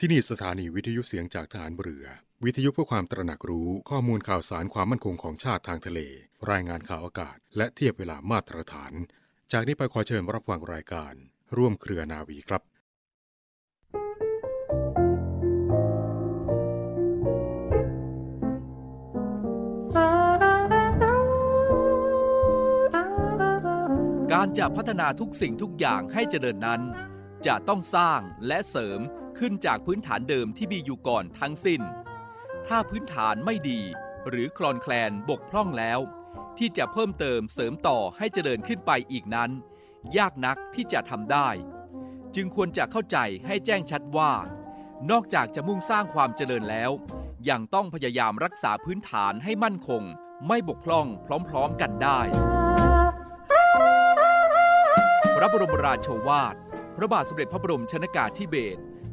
ที่นี่สถานีวิทยุเสียงจากฐานเรือ วิทยุเพื่อความตระหนักรู้ข้อมูลข่าวสารความมั่นคงของชาติทางทะเล รายงานข่าวอากาศ และเทียบเวลามาตรฐาน จากนี้ไปขอเชิญรับฟังรายการ ร่วมเครือนาวีครับการจะพัฒนาทุกสิ่งทุกอย่างให้เจริญนั้น จะต้องสร้างและเสริม ขึ้นจากพื้นฐานเดิมที่มีอยู่ก่อนทั้งสิ้น ถ้าพื้นฐานไม่ดี หรือคลอนแคลนบกพร่องแล้ว ที่จะเพิ่มเติมเสริมต่อให้เจริญขึ้นไปอีกนั้น ยากนักที่จะทำได้ จึงควรจะเข้าใจให้แจ้งชัดว่า นอกจากจะมุ่งสร้างความเจริญแล้ว ยังต้องพยายามรักษาพื้นฐานให้มั่นคง ไม่บกพร่องพร้อมๆกันได้พระบรมราโชวาท พระบาทสมเด็จพระบรมชนากาธิเบศร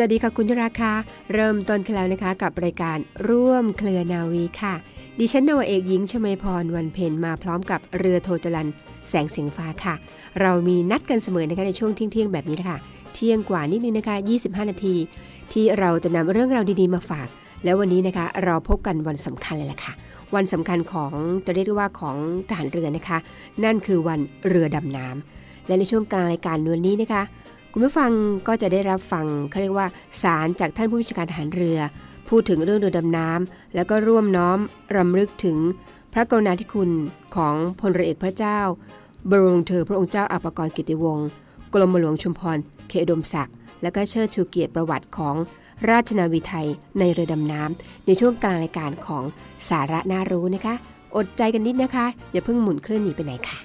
สวัสดีค่ะคุณยราคาเริ่มต้นกันแล้วนะคะกับรายการร่วมเครือนาวีค่ะ ดิฉันนวเอกหญิงชมาพรวันเพ็ญมาพร้อมกับเรือโทจรันแสงเสียงฟ้าค่ะ เรามีนัดกันเสมอนะคะในช่วงเที่ยงๆแบบนี้นะคะ เที่ยงกว่านิดนึงนะคะ 25 นาที ที่เราจะนำเรื่องราวดีๆมาฝาก แล้ววันนี้นะคะเราพบกันวันสำคัญเลยล่ะค่ะ วันสำคัญของจะเรียกว่าของทหารเรือนะคะ นั่นคือวันเรือดำน้ำและในช่วงกลางรายการวันนี้นะคะ คุณผู้ฟังก็จะได้รับฟังเขาเรียกว่าสารจากท่านผู้บัญชาการทหารเรือ พูดถึงเรื่องเรือดำน้ำแล้วก็ร่วมน้อมรำลึกถึงพระกรุณาธิคุณของพลเรือเอกพระเจ้า บรมวงศ์เธอพระองค์เจ้าอภกรกิติวงศ์กรมหลวงชุมพรเขตดมศักดิ์และก็เชิดชูเกียรติประวัติของราชนาวีไทยในเรือดำน้ำในช่วงกลางรายการของสาระน่ารู้นะคะ อดใจกันนิดนะคะ อย่าเพิ่งหมุนเคลื่อนหนีไปไหนค่ะ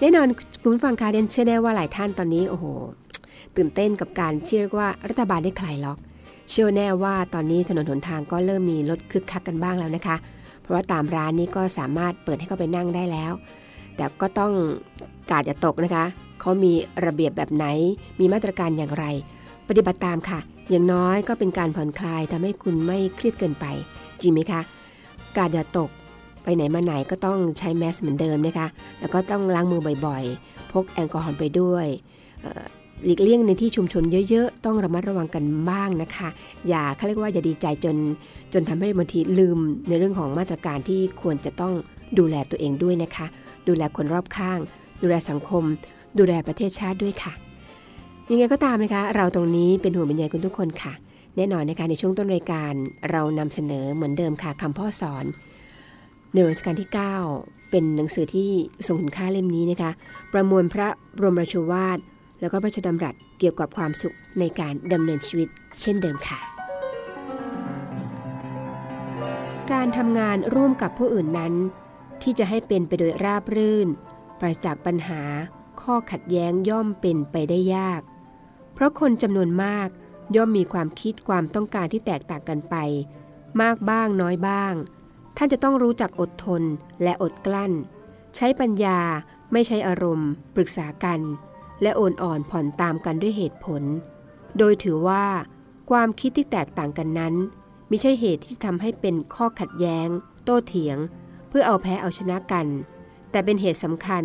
แน่นอนคุณผู้ฟังคะเดนเชื่อแน่ว่าหลายท่านตอนนี้โอ้โห ตื่นเต้นกับการที่เรียกว่ารัฐบาลได้คลายล็อก เชื่อแน่ว่าตอนนี้ถนนหนทางก็เริ่มมีรถคึกคักกันบ้างแล้วนะคะ เพราะว่าตามร้านนี้ก็สามารถเปิดให้เข้าไปนั่งได้แล้ว แต่ก็ต้องกาดอย่าตกนะคะเขามีระเบียบแบบไหน มีมาตรการอย่างไร ปฏิบัติตามค่ะ อย่างน้อยก็เป็นการผ่อนคลายทำให้คุณไม่เครียดเกินไป จริงไหมคะ กาดอย่าตกไปไหนมาไหนก็ต้องใช้แมสเหมือนเดิมนะคะ แล้วก็ต้องล้างมือบ่อยๆ พกแอลกอฮอล์ไปด้วย หลีกเลี่ยงในที่ชุมชนเยอะๆ ต้องระมัดระวังกันบ้างนะคะ อย่าเขาเรียกว่าอย่าดีใจจน จนทำให้บางทีลืมในเรื่องของมาตรการที่ควรจะต้องดูแลตัวเองด้วยนะคะ ดูแลคนรอบข้าง ดูแลสังคม ดูแลประเทศชาติด้วยค่ะ ยังไงก็ตามนะคะ เราตรงนี้เป็นห่วงเป็นใยคุณทุกคนค่ะ แน่นอนนะคะในช่วงต้นรายการเรานำเสนอเหมือนเดิมค่ะคำพ่อสอนในรัชกาลที่ 9 เป็นหนังสือที่ทรงคุณค่าเล่มนี้นะคะ ประมวลพระบรมราชวาท แล้วก็พระราชดำรัสเกี่ยวกับความสุขในการดำเนินชีวิต เช่นเดิมค่ะ การทำงานร่วมกับผู้อื่นนั้น ที่จะให้เป็นไปโดยราบรื่น ปราศจากปัญหา ข้อขัดแย้งย่อมเป็นไปได้ยาก เพราะคนจำนวนมากย่อมมีความคิดความต้องการที่แตกต่างกันไป มากบ้างน้อยบ้าง ท่านจะต้องรู้จักอดทนและอดกลั้น ใช้ปัญญาไม่ใช้อารมณ์ ปรึกษากัน และโอนอ่อนผ่อนตามกันด้วยเหตุผล โดยถือว่า ความคิดที่แตกต่างกันนั้นไม่ใช่เหตุที่ทำให้เป็นข้อขัดแย้ง โต้เถียง เพื่อเอาแพ้เอาชนะกัน แต่เป็นเหตุสำคัญ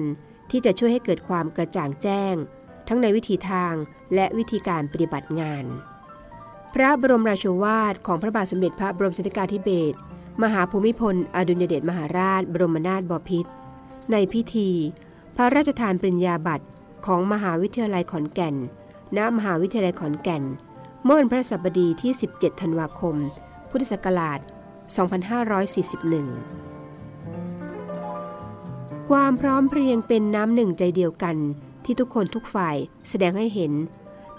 ที่จะช่วยให้เกิดความกระจ่างแจ้ง ทั้งในวิธีทางและวิธีการปฏิบัติงาน พระบรมราชวาทของพระบาทสมเด็จพระบรมชนกาธิเบศรมหาภูมิพล อดุลยเดชมหาราช บรมนาถบพิตรในพิธี พระราชทานปริญญาบัตร ของมหาวิทยาลัยขอนแก่น ณ มหาวิทยาลัยขอนแก่น เมื่อวันพระศัสบดีที่ 17 ธันวาคม พุทธศักราช 2541 ความพร้อมเพรียงเป็นน้ำหนึ่งใจเดียวกันที่ทุกคนทุกฝ่ายแสดงให้เห็น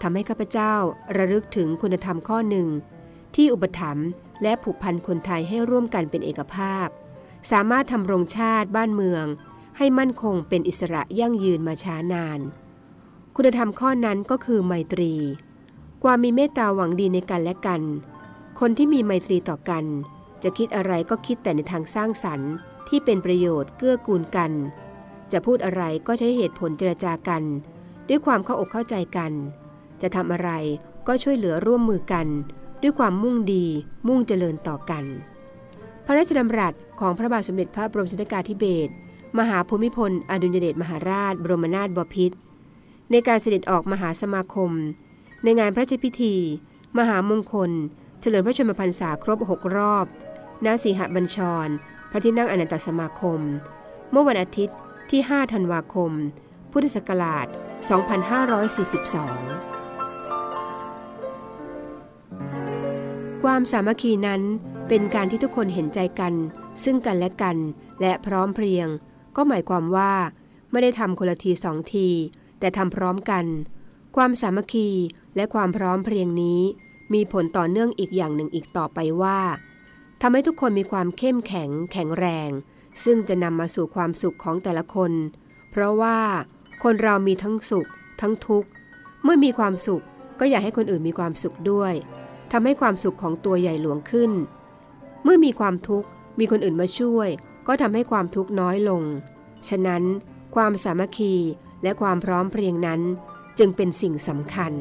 ทำให้ข้าพเจ้าระลึกถึงคุณธรรมข้อหนึ่ง ที่อุปถัมภ์และผูกพันคนไทยให้ร่วมกันเป็นเอกภาพ สามารถทำรงชาติบ้านเมือง ให้มั่นคงเป็นอิสระยั่งยืนมาช้านาน คุณธรรมข้อนั้นก็คือไมตรี ความมีเมตตาหวังดีในกันและกัน คนที่มีไมตรีต่อกัน จะคิดอะไรก็คิดแต่ในทางสร้างสรรค์ ที่เป็นประโยชน์เกื้อกูลกัน จะพูดอะไรก็ใช้เหตุผลเจรจากัน ด้วยความเข้าอกเข้าใจกัน จะทำอะไรก็ช่วยเหลือร่วมมือกัน ด้วยความมุ่งดีมุ่งเจริญต่อกัน พระราชดำรัสของพระบาทสมเด็จพระบรมชนกาธิเบศร มหาภูมิพล อดุลยเดชมหาราช บรมนาถบพิตรในการเสด็จออกมหาสมาคม ในงานพระราชพิธี มหามงคล เฉลิมพระชนมพรรษาครบ 6 รอบณสีหบัญชร พระที่นั่งอนันตสมาคม เมื่อวันอาทิตย์ที่ 5 ธันวาคม พุทธศักราช 2542ความสามัคคีนั้นเป็นการที่ทุกคนเห็นใจกัน ซึ่งกันและกัน และพร้อมเพรียง ก็หมายความว่า ไม่ได้ทำคนละทีสองที แต่ทำพร้อมกัน ความสามัคคีและความพร้อมเพรียงนี้ มีผลต่อเนื่องอีกอย่างหนึ่งอีกต่อไปว่าทำให้ทุกคนมีความเข้มแข็ง แข็งแรง ซึ่งจะนำมาสู่ความสุขของแต่ละคน เพราะว่าคนเรามีทั้งสุข ทั้งทุกข์ เมื่อมีความสุขก็อยากให้คนอื่นมีความสุขด้วยทำให้ความสุขของตัวใหญ่หลวงขึ้น เมื่อมีความทุกข์มีคนอื่นมาช่วย ก็ทำให้ความทุกข์น้อยลง ฉะนั้น ความสามัคคีและความพร้อมเพรียงนั้นจึงเป็นสิ่งสำคัญ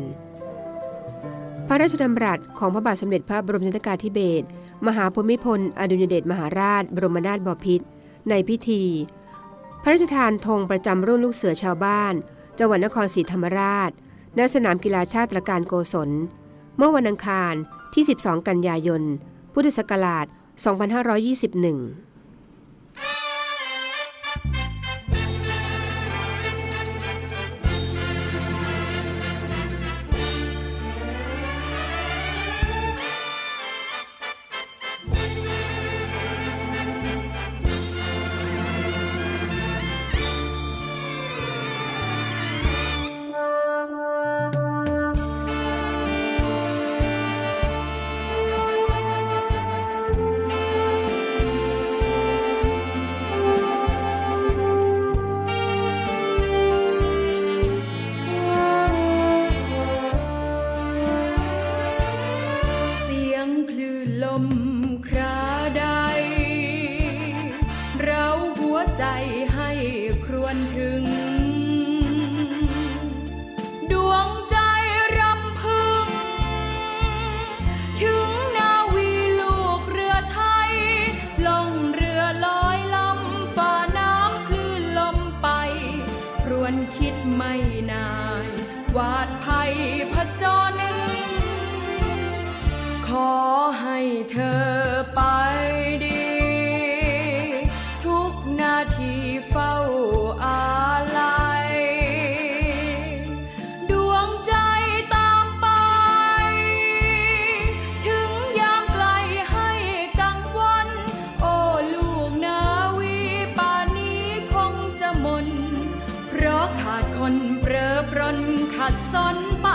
พระราชดำรัสของพระบาทสมเด็จพระบรมชนกาธิเบศรมหาภูมิพล อดุลยเดชมหาราช บรมนาถบพิตรในพิธี พระราชทานธงประจำรุ่นลูกเสือชาวบ้าน จังหวัดนครศรีธรรมราช ณ สนามกีฬาชาติตรการโกศล เมื่อวันอังคารที่ 12 กันยายน พุทธศักราช 2521 เธอไปดี ทุกนาทีเฝ้าอาลัยดวงใจตามไป ถึงยามไกลให้กังวลโอ้ลูกนาวีป่านนี้คงจะมน เพราะขาดคนเปรอปรนขัดสนไป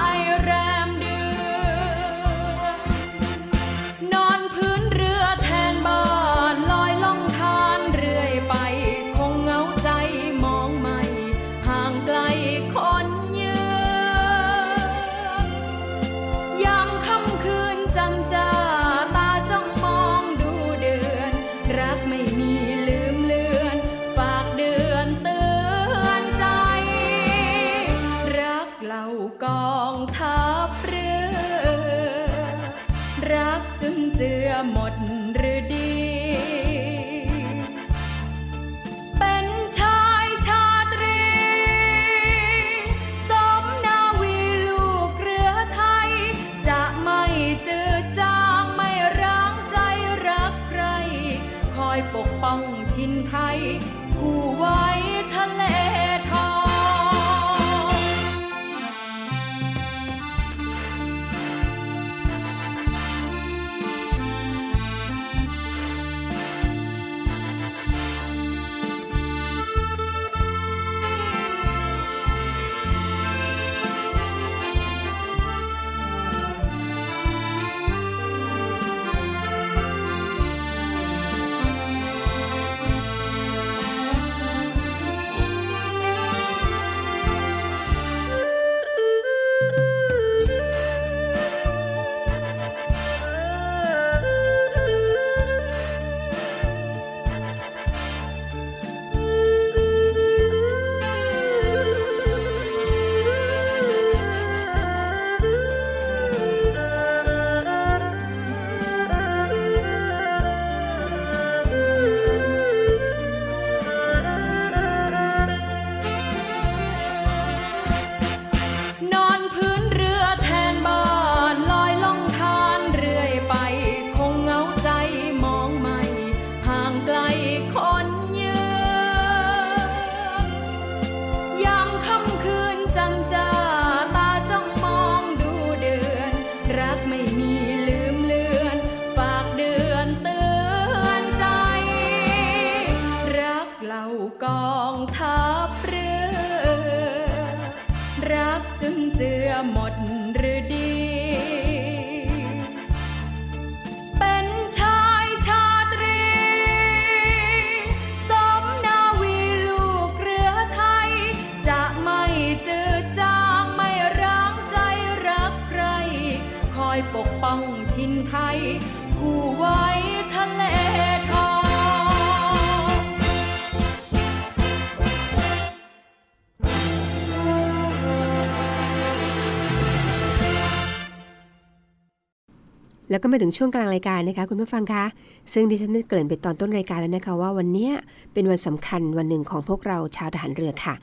แล้วก็มาถึงช่วงกลางรายการนะคะ คุณผู้ฟังคะ ซึ่งดิฉันได้เกริ่นไปตอนต้นรายการแล้วนะคะ ว่าวันนี้เป็นวันสำคัญวันหนึ่งของพวกเราชาวทหารเรือค่ะ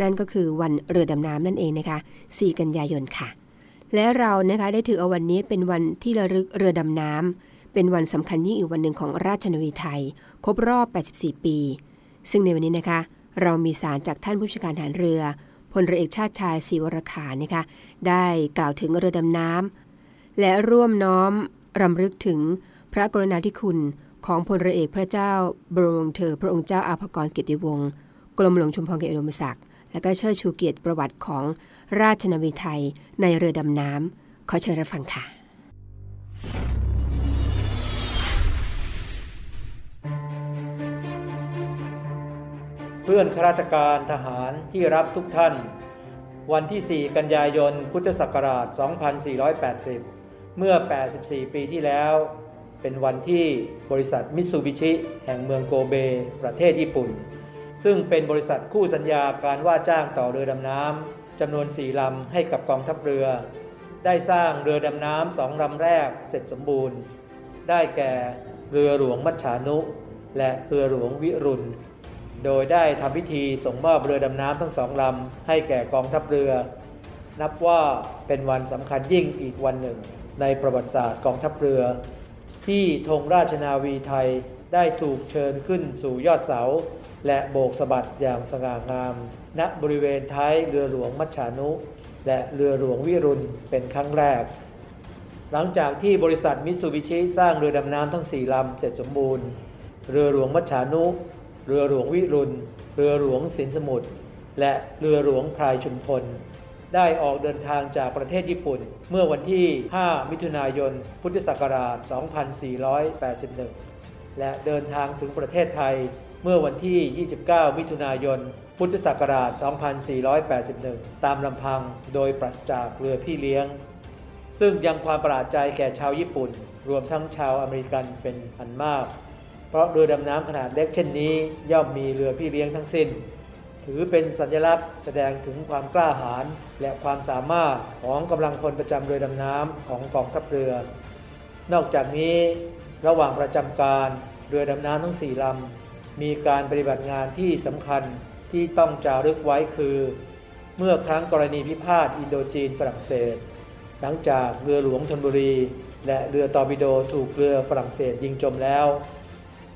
นั่นก็คือวันเรือดำน้ำนั่นเองนะคะ 4 กันยายนค่ะ และเรานะคะได้ถือเอาวันนี้เป็นวันที่ระลึกเรือดำน้ำเป็นวันสำคัญยิ่งอีกวันหนึ่งของราชนาวีไทย ครบรอบ 84 ปี ซึ่งในวันนี้นะคะ เรามีสารจากท่านผู้จัดการทหารเรือพลเรือเอกชาติชายศรีวรขานะคะ ได้กล่าวถึงเรือดำน้ำ และร่วมน้อมรำลึกถึงพระกรุณาธิคุณของพลเรือเอกพระเจ้าบรมวงศ์เธอ พระองค์เจ้าอาภกรกียรติวงศ์กรมหลวงชุมพรเกียรติอุดมศักดิ์และก็เชิดชูเกียรติประวัติของราชนาวีไทยในเรือดำน้ำขอเชิญรับฟังค่ะเพื่อนข้าราชการทหารที่รักทุกท่าน วันที่ 4 กันยายน พุทธศักราช 2480 เมื่อ 84 ปีที่แล้ว เป็นวันที่บริษัทมิตซูบิชิแห่งเมืองโกเบ ประเทศญี่ปุ่น ซึ่งเป็นบริษัทคู่สัญญาการว่าจ้างต่อเรือดำน้ำจำนวน4ลำให้กับกองทัพเรือ ได้สร้างเรือดำน้ำสองลำแรกเสร็จสมบูรณ์ ได้แก่เรือหลวงมัชชานุ และเรือหลวงวิรุณ โดยได้ทำพิธีส่งมอบเรือดำน้ำทั้งสองลำให้แก่กองทัพเรือ นับว่าเป็นวันสำคัญยิ่งอีกวันหนึ่ง ในประวัติศาสตร์กองทัพเรือ ที่ธงราชนาวีไทยได้ถูกเชิญขึ้นสู่ยอดเสา และโบกสะบัดอย่างสง่างาม ณบริเวณท้ายเรือหลวงมัชชานุ และเรือหลวงวิรุณเป็นครั้งแรก หลังจากที่บริษัทมิตซูบิชิสร้างเรือดำน้ำทั้ง 4 ลำเสร็จสมบูรณ์ เรือหลวงมัชชานุ เรือหลวงวิรุณ เรือหลวงสินสมุทรและเรือหลวงพรายชุมพล ได้ออกเดินทางจากประเทศญี่ปุ่น เมื่อวันที่ 5 มิถุนายน พุทธศักราช 2481 และเดินทางถึงประเทศไทยเมื่อวันที่ 29 มิถุนายน พุทธศักราช 2481 ตามลำพังโดยปราศจากเรือพี่เลี้ยง ซึ่งยังความประหลาดใจแก่ชาวญี่ปุ่น รวมทั้งชาวอเมริกันเป็นอันมาก เพราะเรือดำน้ำขนาดเล็กเช่นนี้ ย่อมมีเรือพี่เลี้ยงทั้งสิ้น ถือเป็นสัญลักษณ์แสดงถึงความกล้าหาญและความสามารถของกำลังพลประจำเรือดำน้ำของกองทัพเรือ นอกจากนี้ ระหว่างประจำการเรือดำน้ำทั้งสี่ลำมีการปฏิบัติงานที่สำคัญที่ต้องจารึกไว้คือ เมื่อครั้งกรณีพิพาทอินโดจีนฝรั่งเศส หลังจากเรือหลวงธนบุรี และเรือตอร์ปิโดถูกเรือฝรั่งเศสยิงจมแล้ว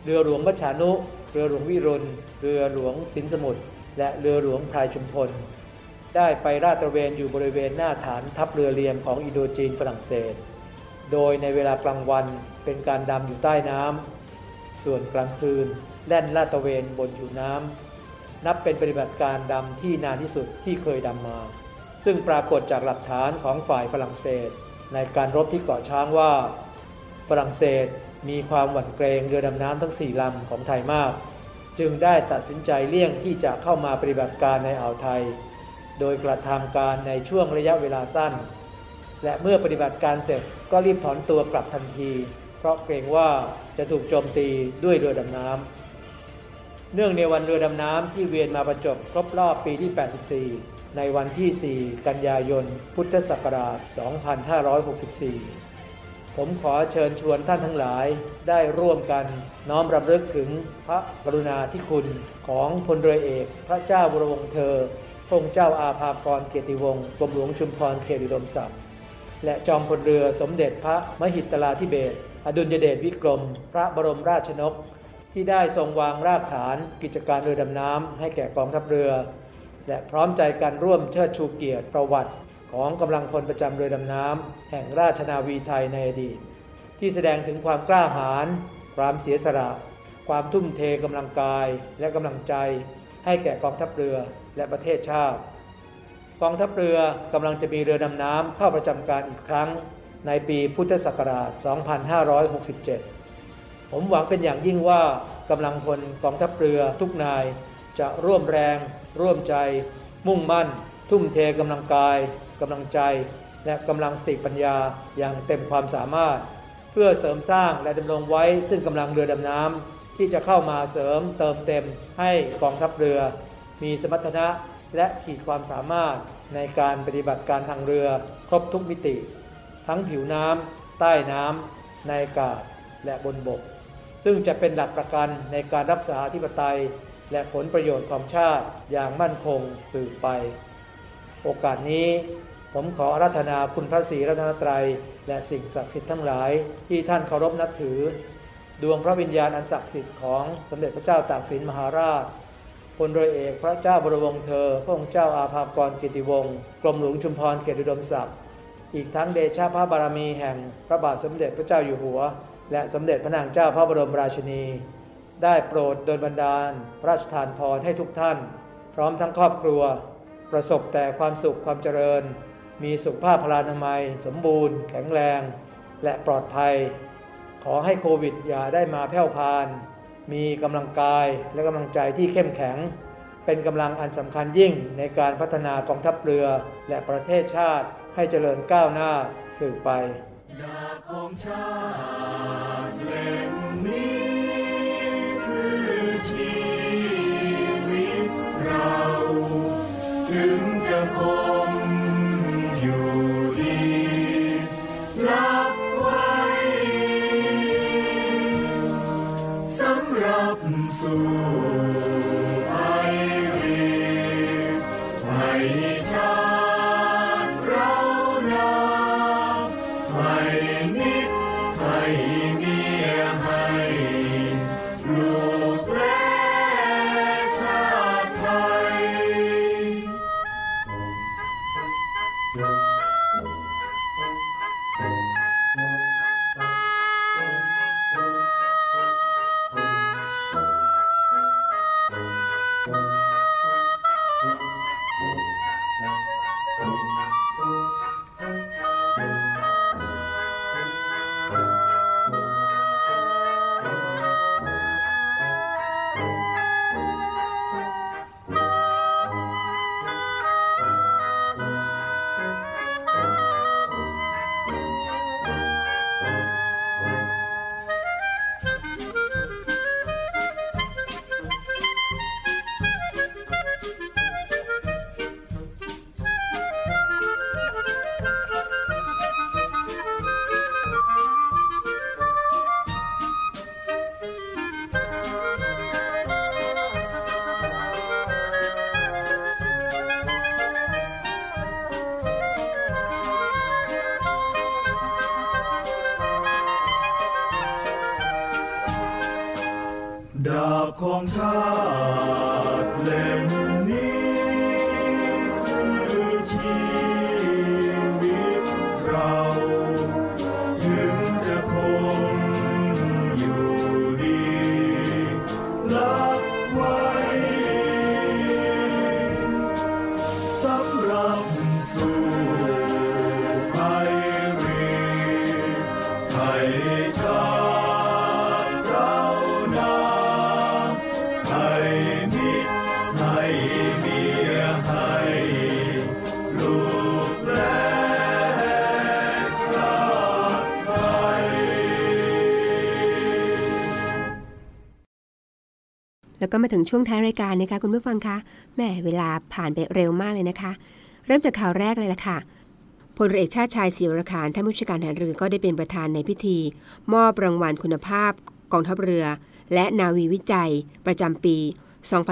เรือหลวงมัชานุ เรือหลวงวิรุณ เรือหลวงสินสมุทร และเรือหลวงพรายชุมพล ได้ไปราดตระเวนอยู่บริเวณหน้าฐานทัพเรือเรียมของอินโดจีนฝรั่งเศส โดยในเวลากลางวันเป็นการดำอยู่ใต้น้ำ ส่วนกลางคืนแล่นลาดตระเวนบนผิวน้ำ นับเป็นปฏิบัติการดำที่นานที่สุดที่เคยดำมา ซึ่งปรากฏจากหลักฐานของฝ่ายฝรั่งเศส ในการรบที่เกาะช้างว่า ฝรั่งเศสมีความหวั่นเกรงเรือดำน้ำทั้งสี่ลำของไทยมาก จึงได้ตัดสินใจเลี่ยงที่จะเข้ามาปฏิบัติการในอ่าวไทย โดยกระทำการในช่วงระยะเวลาสั้น และเมื่อปฏิบัติการเสร็จก็รีบถอนตัวกลับทันที เพราะเกรงว่าจะถูกโจมตีด้วยเรือดำน้ำเนื่องในวันเรือดำน้ำที่เวียนมาประจบครบรอบปีที่ 84 ในวันที่ 4 กันยายน พุทธศักราช 2564 ผมขอเชิญชวนท่านทั้งหลายได้ร่วมกันน้อมรำลึกถึงพระกรุณาธิคุณของพลเรือเอกพระเจ้าวรวงศ์เธอพระองค์เจ้าอาภากรเกียรติวงศ์กรมหลวงชุมพรเขตอุดมศักดิ์และจอมพลเรือสมเด็จพระมหิตลาธิเบศอดุลยเดชวิกรม พระบรมราชนก ที่ได้ทรงวางรากฐานกิจการเรือดำน้ำให้แก่กองทัพเรือ และพร้อมใจกันร่วมเชิดชูเกียรติประวัติ ของกำลังพลประจำเรือดำน้ำแห่งราชนาวีไทยในอดีต ที่แสดงถึงความกล้าหาญความเสียสละ ความทุ่มเทกำลังกายและกำลังใจ ให้แก่กองทัพเรือและประเทศชาติ กองทัพเรือกำลังจะมีเรือดำน้ำเข้าประจำการอีกครั้ง ในปีพุทธศักราช 2567 ผมหวังเป็นอย่างยิ่งว่ากำลังพลกองทัพเรือทุกนายจะร่วมแรง ร่วมใจ มุ่งมั่น ทุ่มเทกำลังกาย กำลังใจ และกำลังสติปัญญาอย่างเต็มความสามารถ เพื่อเสริมสร้างและดำรงไว้ซึ่งกำลังเรือดำน้ำที่จะเข้ามาเสริมเติมเต็มให้กองทัพเรือ มีสมรรถนะและขีดความสามารถในการปฏิบัติการทางเรือครบทุกมิติ ทั้งผิวน้ำใต้น้ำในอากาศและบนบก ซึ่งจะเป็นหลักประกันในการรักษาธิปไตย และผลประโยชน์ของชาติอย่างมั่นคงสืบไป โอกาสนี้ ผมขออารัธนาคุณพระศรีรัตนตรัย และสิ่งศักดิ์สิทธิ์ทั้งหลาย ที่ท่านเคารพนับถือ ดวงพระวิญญาณอันศักดิ์สิทธิ์ของสมเด็จพระเจ้าตากสินมหาราชพลเรือเอกพระเจ้าบรมวงศ์เธอ พระองค์เจ้าอาภากรกิติวงศ์กรมหลวงชุมพรเขตอุดมศักดิ์อีกทั้งเดชะพระบารมีแห่งพระบาทสมเด็จพระเจ้าอยู่หัว และสมเด็จพระนางเจ้าพระบรมราชินี ได้โปรดโดยบันดาล พระราชทานพรให้ทุกท่าน พร้อมทั้งครอบครัว ประสบแต่ความสุขความเจริญ มีสุขภาพพลานามัย สมบูรณ์ แข็งแรง และปลอดภัย ขอให้โควิดอย่าได้มาแพร่พาน มีกำลังกายและกำลังใจที่เข้มแข็ง เป็นกำลังอันสำคัญยิ่งในการพัฒนากองทัพเรือ และประเทศชาติให้เจริญก้าวหน้าสืบไปของชาติเล่มนี้คือชีวิตเรา ถึงจะคง ด ของชาติ แล้วก็มาถึงช่วงท้ายรายการนะคะคุณผู้ฟังคะแหมเวลาผ่านไปเร็วมากเลยนะคะ เริ่มจากข่าวแรกเลยละค่ะพลเอกชาติชายศิวรคารท่านผู้ชการทหารเรือก็ได้เป็นประธานในพิธี มอบรางวัลคุณภาพกองทัพเรือ และนาวีวิจัย ประจำปี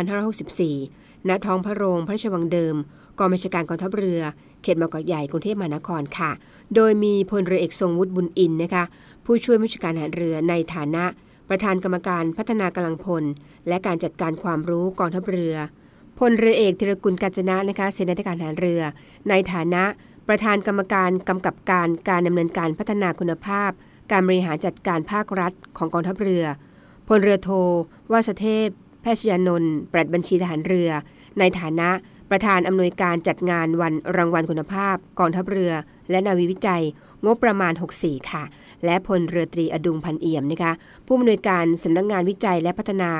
2564 ณ ท้องพระโรงพระราชวังเดิม กองบัญชาการกองทัพเรือ เขตบากอกใหญ่กรุงเทพมหานครค่ะ โดยมีพลเรือเอกทรงวุฒิบุญอินนะคะ ผู้ช่วยผู้ชาการทหารเรือในฐานะ ประธานกรรมการพัฒนากำลังพล และการจัดการความรู้กองทัพเรือ พลเรือเอกธีรกุลกาญจนะนะคะเสนาธิการทหารเรือ ในฐานะประธานกรรมการกำกับการการดำเนินการพัฒนาคุณภาพ การบริหารจัดการภาครัฐของกองทัพเรือ พลเรือโทวาสเทพ แพทยานนท์ปลัดบัญชีทหารเรือ ในฐานะประธานอำนวยการจัดงานวันรางวัลคุณภาพกองทัพเรือ และนาวีวิจัยงบประมาณ 64 ค่ะ และพลเรือตรีอดุงพันเอี่ยมนะคะผู้อำนวยการสำนักงานวิจัยและพัฒนา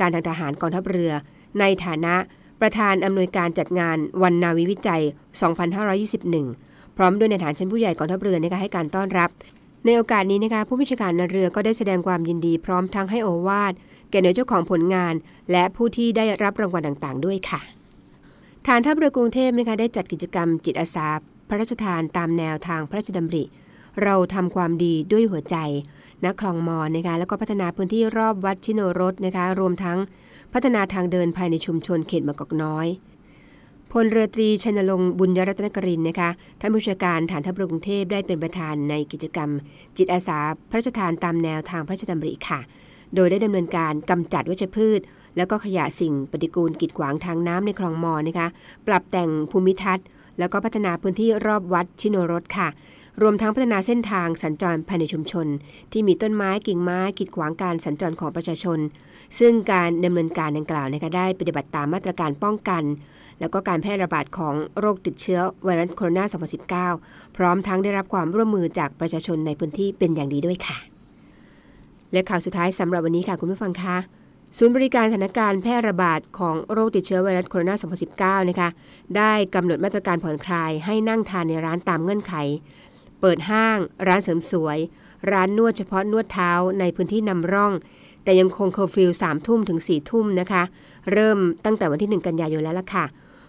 การทางทหารกองทัพเรือ ในฐานะประธานอำนวยการจัดงานวันนาวีวิจัย 2521 พร้อมด้วยในฐานชั้นผู้ใหญ่กองทัพเรือนะคะให้การต้อนรับ ในโอกาสนี้นะคะผู้บัญชาการนาเรือก็ได้แสดงความยินดีพร้อมทั้งให้โอวาทแก่หน่วยเจ้าของผลงาน และผู้ที่ได้รับรางวัลต่างๆ ด้วยค่ะฐานทัพเรือกรุงเทพนะคะได้จัดกิจกรรมจิตอาสา พระราชทานตามแนวทางพระราชดำริ เราทำความดีด้วยหัวใจณคลองมอนนะคะแล้วก็พัฒนาพื้นที่รอบวัดชิโนรสนะคะรวมทั้งพัฒนาทางเดินภายในชุมชนเขตมะกอกน้อยพลเรือตรีชนรงค์บุญยรัตนกรินนะคะท่านผู้ชการฐานทัพเรือกรุงเทพได้เป็นประธานในกิจกรรม จิตอาสาพระราชทานตามแนวทางพระราชดำริค่ะ โดยได้ดำเนินการกำจัดวัชพืช แล้วก็ขยะสิ่งปฏิกูลกีดขวางทางน้ำในคลองมอนะคะ ปรับแต่งภูมิทัศน์ แล้วก็พัฒนาพื้นที่รอบวัดชิโนรสค่ะ รวมทั้งพัฒนาเส้นทางสัญจรภายในชุมชน ที่มีต้นไม้กิ่งไม้กีดขวางการสัญจรของประชาชน ซึ่งการดำเนินการดังกล่าวนะคะได้ปฏิบัติตามมาตรการป้องกัน แล้วก็การแพร่ระบาดของโรคติดเชื้อไวรัสโคโรนา 2019 พร้อมทั้งได้รับความร่วมมือจากประชาชนในพื้นที่เป็นอย่างดีด้วยค่ะ และข่าวสุดท้ายสำหรับวันนี้ค่ะคุณผู้ฟังคะ ศูนย์บริหารสถานการณ์แพร่ระบาดของโรคติดเชื้อไวรัสโคโรนา 2019 นะคะ ได้กำหนดมาตรการผ่อนคลายให้นั่งทานในร้านตามเงื่อนไข เปิดห้าง ร้านเสริมสวย ร้านนวดเฉพาะนวดเท้าในพื้นที่นำร่อง แต่ยังคงเคอร์ฟิวสามทุ่มถึงสี่ทุ่มนะคะ เริ่มตั้งแต่วันที่ 1 กันยายนแล้วล่ะค่ะ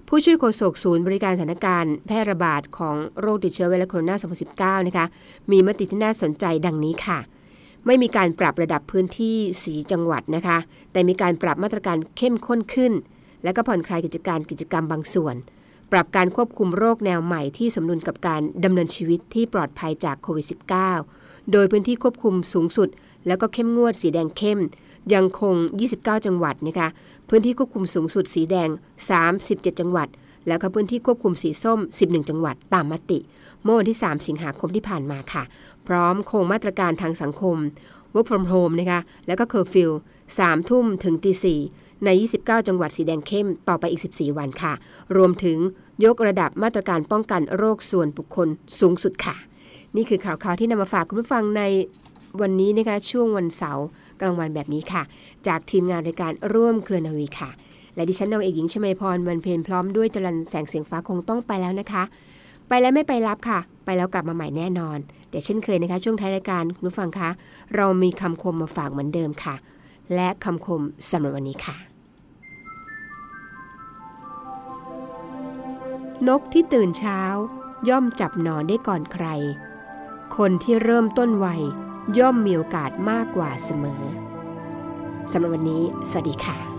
ผู้ช่วยโฆษกศูนย์บริหารสถานการณ์แพร่ระบาดของโรคติดเชื้อไวรัสโคโรนา 2019 นะคะ มีมติที่น่าสนใจดังนี้ค่ะ ไม่มีการปรับระดับพื้นที่สีจังหวัดนะคะ แต่มีการปรับมาตรการเข้มข้นขึ้น และก็ผ่อนคลายกิจการกิจกรรมบางส่วน ปรับการควบคุมโรคแนวใหม่ที่สมดุลกับการดำเนินชีวิตที่ปลอดภัยจากโควิด -19 โดยพื้นที่ควบคุมสูงสุด แล้วก็เข้มงวดสีแดงเข้ม ยังคง 29 จังหวัดนะคะ พื้นที่ควบคุมสูงสุดสีแดง 37 จังหวัด แล้วก็พื้นที่ควบคุมสีส้ม 11 จังหวัดตามมติ เมื่อวันที่ 3 สิงหาคมที่ผ่านมาค่ะ พร้อมคงมาตรการทางสังคม work from home นะคะแล้วก็เคอร์ฟิว3ทุ่มถึงตี4ใน 29 จังหวัดสีแดงเข้มต่อไปอีก 14 วันค่ะ รวมถึงยกระดับมาตรการป้องกันโรคส่วนบุคคลสูงสุดค่ะ นี่คือข่าวข่าวที่นำมาฝากคุณผู้ฟังในวันนี้นะคะช่วงวันเสาร์กลางวันแบบนี้ค่ะ จากทีมงานรายการร่วมเครือนาวีค่ะ และดิฉันนาวเอกหญิงชมาพรวันเพลพร้อมด้วยจรันแสงเสียงฟ้าคงต้องไปแล้วนะคะ ไปแล้วไม่ไปรับค่ะ ไปแล้วกลับมาใหม่แน่นอน แต่เช่นเคยนะคะ ช่วงท้ายรายการคุณผู้ฟังคะเรามีคำคมมาฝากเหมือนเดิมค่ะ และคำคมสำหรับวันนี้ค่ะ นกที่ตื่นเช้า ย่อมจับนอนได้ก่อนใคร คนที่เริ่มต้นไวย่อมมีโอกาสมากกว่าเสมอสำหรับวันนี้ สวัสดีค่ะ